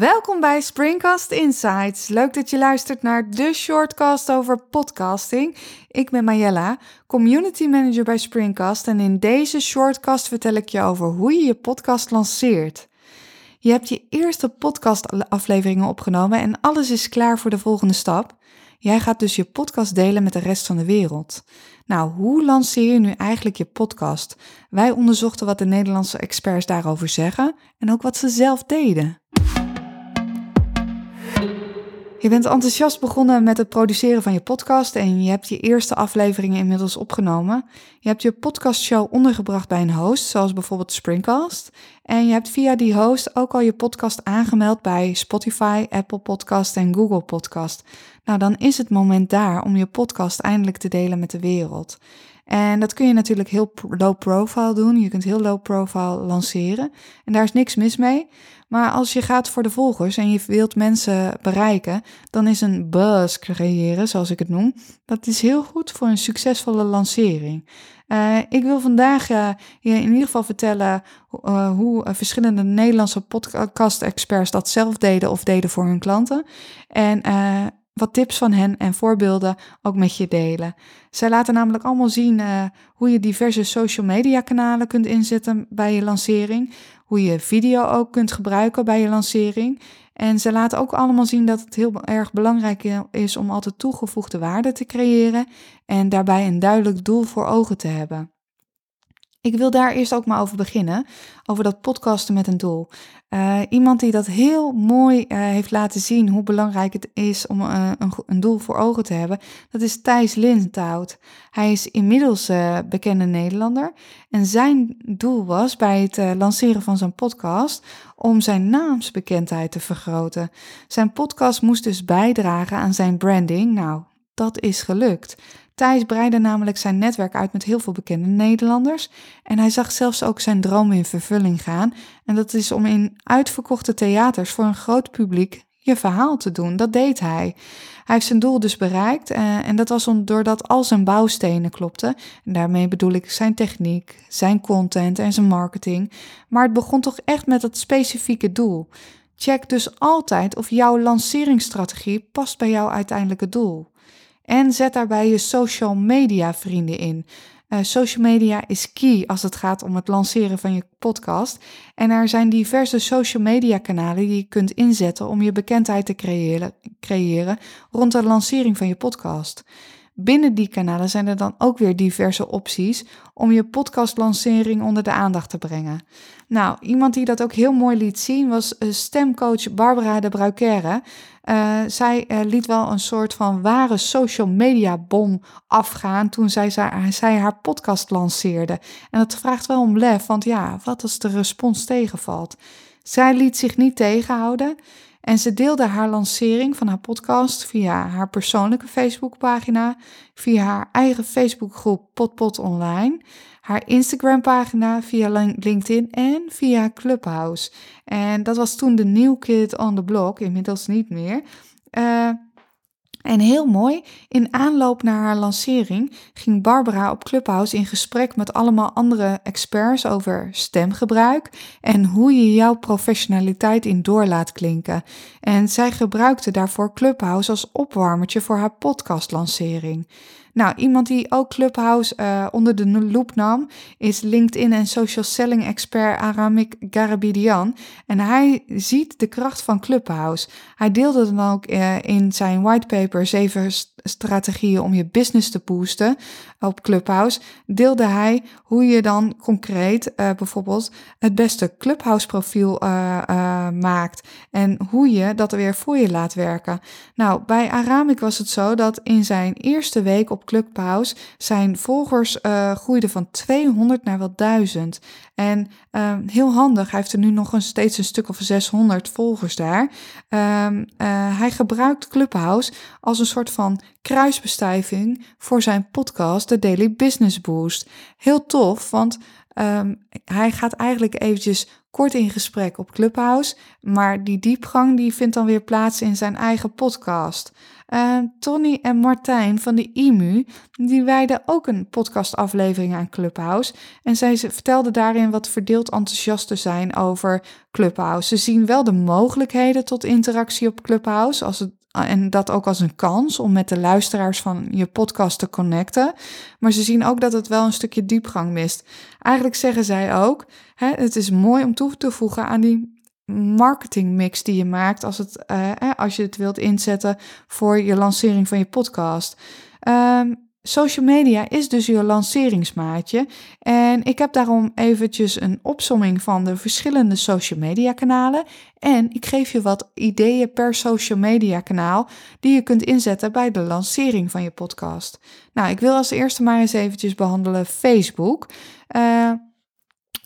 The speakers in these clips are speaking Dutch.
Welkom bij Springcast Insights. Leuk dat je luistert naar de shortcast over podcasting. Ik ben Mayella, community manager bij Springcast en in deze shortcast vertel ik je over hoe je je podcast lanceert. Je hebt je eerste podcastafleveringen opgenomen en alles is klaar voor de volgende stap. Jij gaat dus je podcast delen met de rest van de wereld. Nou, hoe lanceer je nu eigenlijk je podcast? Wij onderzochten wat de Nederlandse experts daarover zeggen en ook wat ze zelf deden. Je bent enthousiast begonnen met het produceren van je podcast en je hebt je eerste afleveringen inmiddels opgenomen. Je hebt je podcastshow ondergebracht bij een host, zoals bijvoorbeeld Springcast. En je hebt via die host ook al je podcast aangemeld bij Spotify, Apple Podcast en Google Podcast. Nou, dan is het moment daar om je podcast eindelijk te delen met de wereld. En dat kun je natuurlijk heel low profile doen. Je kunt heel low profile lanceren. En daar is niks mis mee. Maar als je gaat voor de volgers en je wilt mensen bereiken, dan is een buzz creëren, zoals ik het noem, dat is heel goed voor een succesvolle lancering. Uh, ik wil vandaag uh, je in ieder geval vertellen uh, hoe verschillende Nederlandse podcast-experts dat zelf deden of deden voor hun klanten. En wat tips van hen en voorbeelden ook met je delen. Zij laten namelijk allemaal zien hoe je diverse social media kanalen kunt inzetten bij je lancering hoe je video ook kunt gebruiken bij je lancering. En ze laten ook allemaal zien dat het heel erg belangrijk is om altijd toegevoegde waarde te creëren en daarbij een duidelijk doel voor ogen te hebben. Ik wil daar eerst ook maar over beginnen, over dat podcasten met een doel. Uh, iemand die dat heel mooi uh, heeft laten zien hoe belangrijk het is om uh, een, een, doel voor ogen te hebben, dat is Thijs Lindhout. Hij is inmiddels bekende Nederlander en zijn doel was bij het lanceren van zijn podcast om zijn naamsbekendheid te vergroten. Zijn podcast moest dus bijdragen aan zijn branding. Nou, dat is gelukt. Thijs breidde namelijk zijn netwerk uit met heel veel bekende Nederlanders. En hij zag zelfs ook zijn droom in vervulling gaan. En dat is om in uitverkochte theaters voor een groot publiek je verhaal te doen. Dat deed hij. Hij heeft zijn doel dus bereikt eh, en dat was doordat al zijn bouwstenen klopten. En daarmee bedoel ik zijn techniek, zijn content en zijn marketing. Maar het begon toch echt met dat specifieke doel. Check dus altijd of jouw lanceringsstrategie past bij jouw uiteindelijke doel. En zet daarbij je social media vrienden in. Uh, social media is key als het gaat om het lanceren van je podcast. En er zijn diverse social media kanalen die je kunt inzetten om je bekendheid te creëren, creëren rond de lancering van je podcast. Binnen die kanalen zijn er dan ook weer diverse opties om je podcastlancering onder de aandacht te brengen. Nou, iemand die dat ook heel mooi liet zien was eh, stemcoach Barbara de Bruikere. Uh, zij uh, liet wel een soort van ware social media bom afgaan toen zij, zij, zij haar podcast lanceerde. En dat vraagt wel om lef, want ja, wat als de respons tegenvalt? Zij liet zich niet tegenhouden. En ze deelde haar lancering van haar podcast via haar persoonlijke Facebookpagina, via haar eigen Facebookgroep Potpot Online, haar Instagram-pagina via LinkedIn en via Clubhouse. En dat was toen de New Kid on the Block, inmiddels niet meer. Uh, en heel mooi, in aanloop naar haar lancering ging Barbara op Clubhouse in gesprek met allemaal andere experts over stemgebruik en hoe je jouw professionaliteit in door laat klinken. En zij gebruikte daarvoor Clubhouse als opwarmertje voor haar podcastlancering. Nou, iemand die ook Clubhouse uh, onder de loep nam, is LinkedIn en social selling expert Aramik Garabidian. En hij ziet de kracht van Clubhouse. Hij deelde dan ook uh, in zijn whitepaper zeven strategieën om je business te boosten op Clubhouse, deelde hij hoe je dan concreet uh, bijvoorbeeld het beste Clubhouse profiel maakt en hoe je dat weer voor je laat werken. Nou, bij Aramik was het zo dat in zijn eerste week op Clubhouse zijn volgers groeiden van 200 naar wel 1000. En heel handig, hij heeft er nu nog een, steeds een stuk of 600 volgers daar. Ehm, hij gebruikt Clubhouse als een soort van kruisbestuiving voor zijn podcast, de Daily Business Boost. Heel tof, want Ehm, hij gaat eigenlijk eventjes kort in gesprek op Clubhouse, maar die diepgang die vindt dan weer plaats in zijn eigen podcast. Uh, Tony en Martijn van de IMU, die wijden ook een podcastaflevering aan Clubhouse. En zij vertelden daarin wat verdeeld enthousiast te zijn over Clubhouse. Ze zien wel de mogelijkheden tot interactie op Clubhouse, als het en dat ook als een kans om met de luisteraars van je podcast te connecten. Maar ze zien ook dat het wel een stukje diepgang mist. Eigenlijk zeggen zij ook: hè, het is mooi om toe te voegen aan die marketingmix die je maakt als, het, uh, als je het wilt inzetten voor je lancering van je podcast. Um, Social media is dus je lanceringsmaatje. En ik heb daarom eventjes een opsomming van de verschillende social media kanalen. En ik geef je wat ideeën per social media kanaal die je kunt inzetten bij de lancering van je podcast. Nou, ik wil als eerste maar eens eventjes behandelen Facebook. Uh,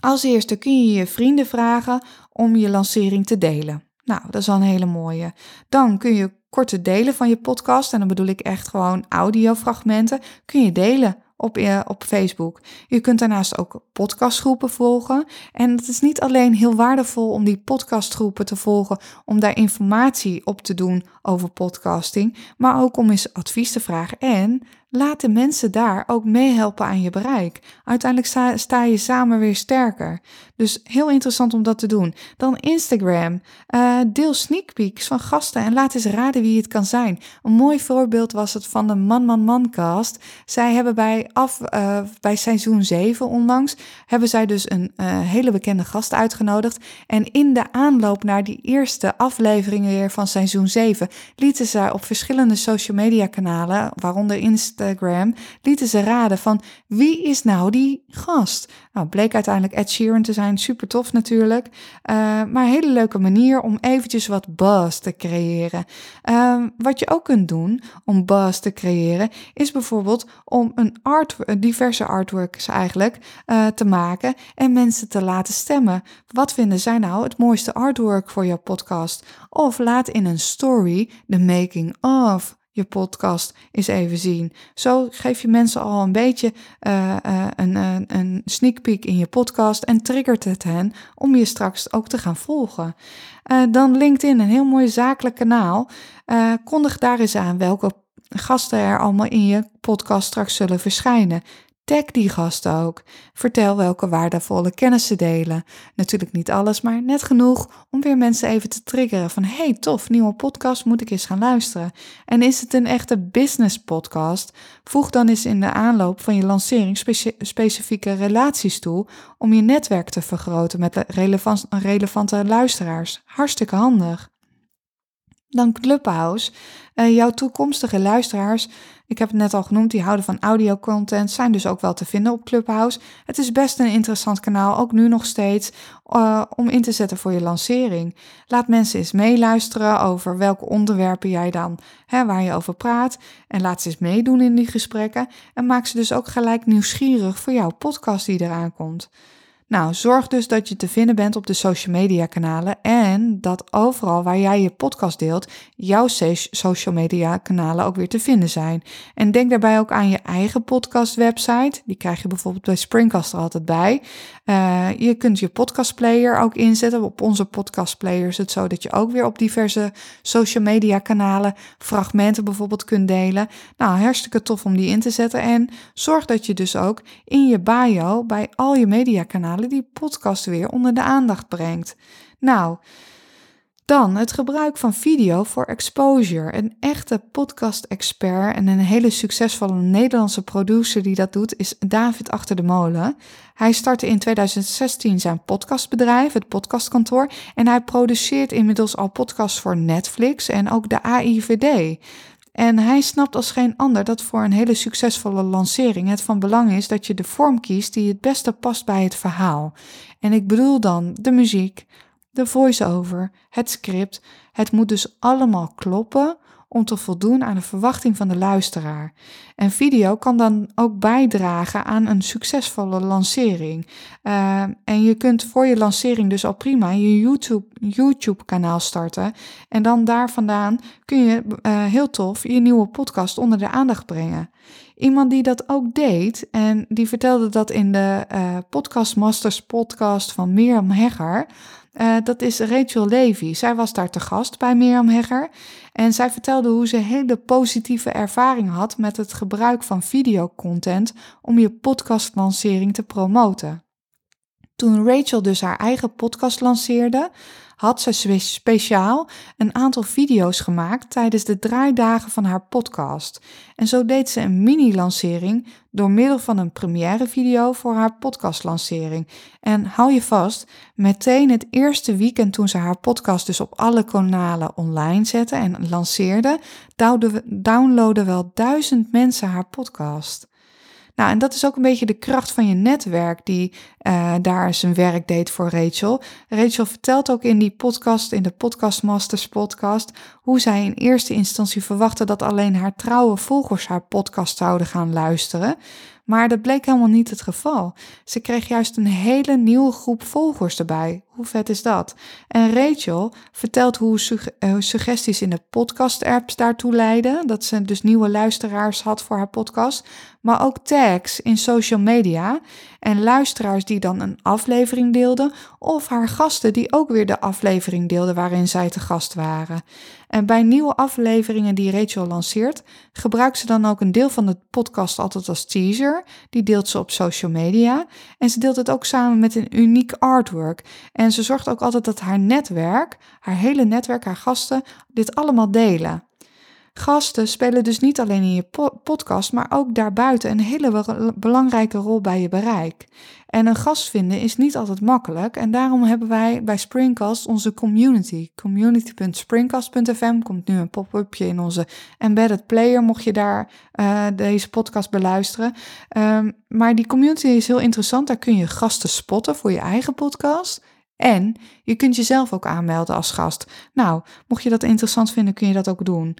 als eerste kun je je vrienden vragen om je lancering te delen. Nou, dat is al een hele mooie. Dan kun je korte delen van je podcast, en dan bedoel ik echt gewoon audiofragmenten, kun je delen op, uh, op Facebook. Je kunt daarnaast ook podcastgroepen volgen. En het is niet alleen heel waardevol om die podcastgroepen te volgen, om daar informatie op te doen over podcasting, maar ook om eens advies te vragen en Laat de mensen daar ook meehelpen aan je bereik. Uiteindelijk sta, je samen weer sterker. Dus heel interessant om dat te doen. Dan Instagram. Uh, deel sneak peeks van gasten en laat eens raden wie het kan zijn. Een mooi voorbeeld was het van de Man Man Man cast. Zij hebben bij, af, uh, bij seizoen 7 onlangs, hebben zij dus een uh, hele bekende gast uitgenodigd. En in de aanloop naar die eerste afleveringen weer van seizoen 7 lieten ze op verschillende social media kanalen, waaronder Instagram lieten ze raden van wie is nou die gast? Nou, bleek uiteindelijk Ed Sheeran te zijn, super tof natuurlijk, uh, maar een hele leuke manier om eventjes wat buzz te creëren. Uh, wat je ook kunt doen om buzz te creëren, is bijvoorbeeld om een art, diverse artworks eigenlijk uh, te maken en mensen te laten stemmen. Wat vinden zij nou het mooiste artwork voor jouw podcast? Of laat in een story de making of je podcast eens even zien. Zo geef je mensen al een beetje uh, uh, een, een, sneak peek in je podcast en triggert het hen om je straks ook te gaan volgen. Uh, dan LinkedIn, een heel mooi zakelijk kanaal. kondig daar eens aan welke gasten er allemaal in je podcast straks zullen verschijnen. Tag die gasten ook. Vertel welke waardevolle kennis ze delen. Natuurlijk niet alles, maar net genoeg om weer mensen even te triggeren van hey tof, nieuwe podcast, moet ik eens gaan luisteren. En is het een echte business podcast? Voeg dan eens in de aanloop van je lancering specifieke relaties toe om je netwerk te vergroten met relevante luisteraars. Hartstikke handig. Dan Clubhouse. Uh, jouw toekomstige luisteraars ik heb het net al genoemd, die houden van audio-content, zijn dus ook wel te vinden op Clubhouse. Het is best een interessant kanaal, ook nu nog steeds, uh, om in te zetten voor je lancering. Laat mensen eens meeluisteren over welke onderwerpen jij dan, hè, waar je over praat. En laat ze eens meedoen in die gesprekken. En maak ze dus ook gelijk nieuwsgierig voor jouw podcast die eraan komt. Nou, zorg dus dat je te vinden bent op de social media kanalen en dat overal waar jij je podcast deelt, jouw social media kanalen ook weer te vinden zijn. En denk daarbij ook aan je eigen podcast website. Die krijg je bijvoorbeeld bij Springcast er altijd bij. Uh, je kunt je podcastplayer ook inzetten. Op onze podcastplayer is het zo dat je ook weer op diverse social media kanalen fragmenten bijvoorbeeld kunt delen. Nou, hartstikke tof om die in te zetten. En zorg dat je dus ook in je bio bij al je die podcast weer onder de aandacht brengt. Nou, dan het gebruik van video voor exposure. Een echte podcast-expert en een hele succesvolle Nederlandse producer die dat doet, is David Achter de Molen. Hij startte in 2016 zijn podcastbedrijf, het Podcastkantoor, en hij produceert inmiddels al podcasts voor Netflix en ook de AIVD. En hij snapt als geen ander dat voor een hele succesvolle lancering het van belang is dat je de vorm kiest die het beste past bij het verhaal. En ik bedoel dan de muziek, de voice-over, het script. Het moet dus allemaal kloppen om te voldoen aan de verwachting van de luisteraar. En video kan dan ook bijdragen aan een succesvolle lancering. Uh, en je kunt voor je lancering dus al prima je YouTube, YouTube kanaal starten. En dan daar vandaan kun je uh, heel tof je nieuwe podcast onder de aandacht brengen. Iemand die dat ook deed en die vertelde dat in de uh, Podcast Masters podcast van Mirjam Hegger. Uh, dat is Rachel Levy. Zij was daar te gast bij Mirjam Hegger. En zij vertelde hoe ze hele positieve ervaring had met het gebruik van videocontent om je podcastlancering te promoten. Toen Rachel dus haar eigen podcast lanceerde, had ze speciaal een aantal video's gemaakt tijdens de draaidagen van haar podcast. En zo deed ze een mini-lancering door middel van een première video voor haar podcastlancering. En hou je vast, meteen het eerste weekend toen ze haar podcast dus op alle kanalen online zette en lanceerde, downloaden wel duizend mensen haar podcast. Nou, en dat is ook een beetje de kracht van je netwerk die uh, daar zijn werk deed voor Rachel. Rachel vertelt ook in die podcast, in de Podcast Masters podcast, hoe zij in eerste instantie verwachtte dat alleen haar trouwe volgers haar podcast zouden gaan luisteren. Maar dat bleek helemaal niet het geval. Ze kreeg juist een hele nieuwe groep volgers erbij. Hoe vet is dat? En Rachel vertelt hoe eh, suggesties in de podcast-apps daartoe leiden. Dat ze dus nieuwe luisteraars had voor haar podcast. Maar ook tags in social media. En luisteraars die dan een aflevering deelden. Of haar gasten die ook weer de aflevering deelden waarin zij te gast waren. En bij nieuwe afleveringen die Rachel lanceert, gebruikt ze dan ook een deel van de podcast altijd als teaser. Die deelt ze op social media. En ze deelt het ook samen met een uniek artwork. En ze zorgt ook altijd dat haar netwerk, haar hele netwerk, haar gasten, dit allemaal delen. Gasten spelen dus niet alleen in je podcast, maar ook daarbuiten een hele belangrijke rol bij je bereik. En een gast vinden is niet altijd makkelijk en daarom hebben wij bij Springcast onze community. Community.springcast.fm komt nu een pop-upje in onze embedded player, mocht je daar uh, deze podcast beluisteren. Um, maar die community is heel interessant, daar kun je gasten spotten voor je eigen podcast. En je kunt jezelf ook aanmelden als gast. Nou, mocht je dat interessant vinden, kun je dat ook doen.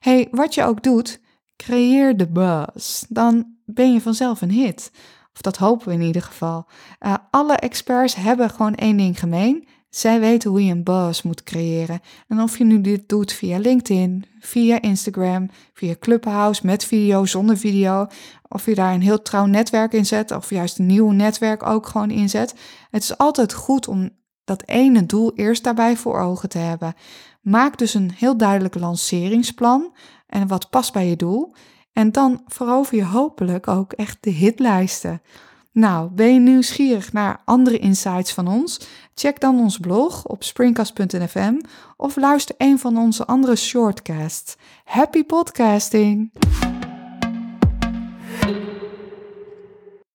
hey, wat je ook doet, creëer de buzz. Dan ben je vanzelf een hit. Of dat hopen we in ieder geval. Uh, alle experts hebben gewoon één ding gemeen. Zij weten hoe je een buzz moet creëren. En of je nu dit doet via LinkedIn, via Instagram, via Clubhouse met video, zonder video, of je daar een heel trouw netwerk in zet, of juist een nieuw netwerk ook gewoon inzet. Het is altijd goed om dat ene doel eerst daarbij voor ogen te hebben. Maak dus een heel duidelijk lanceringsplan en wat past bij je doel. En dan verover je hopelijk ook echt de hitlijsten. Nou, ben je nieuwsgierig naar andere insights van ons? Check dan ons blog op springcast.nfm of luister een van onze andere shortcasts. Happy podcasting!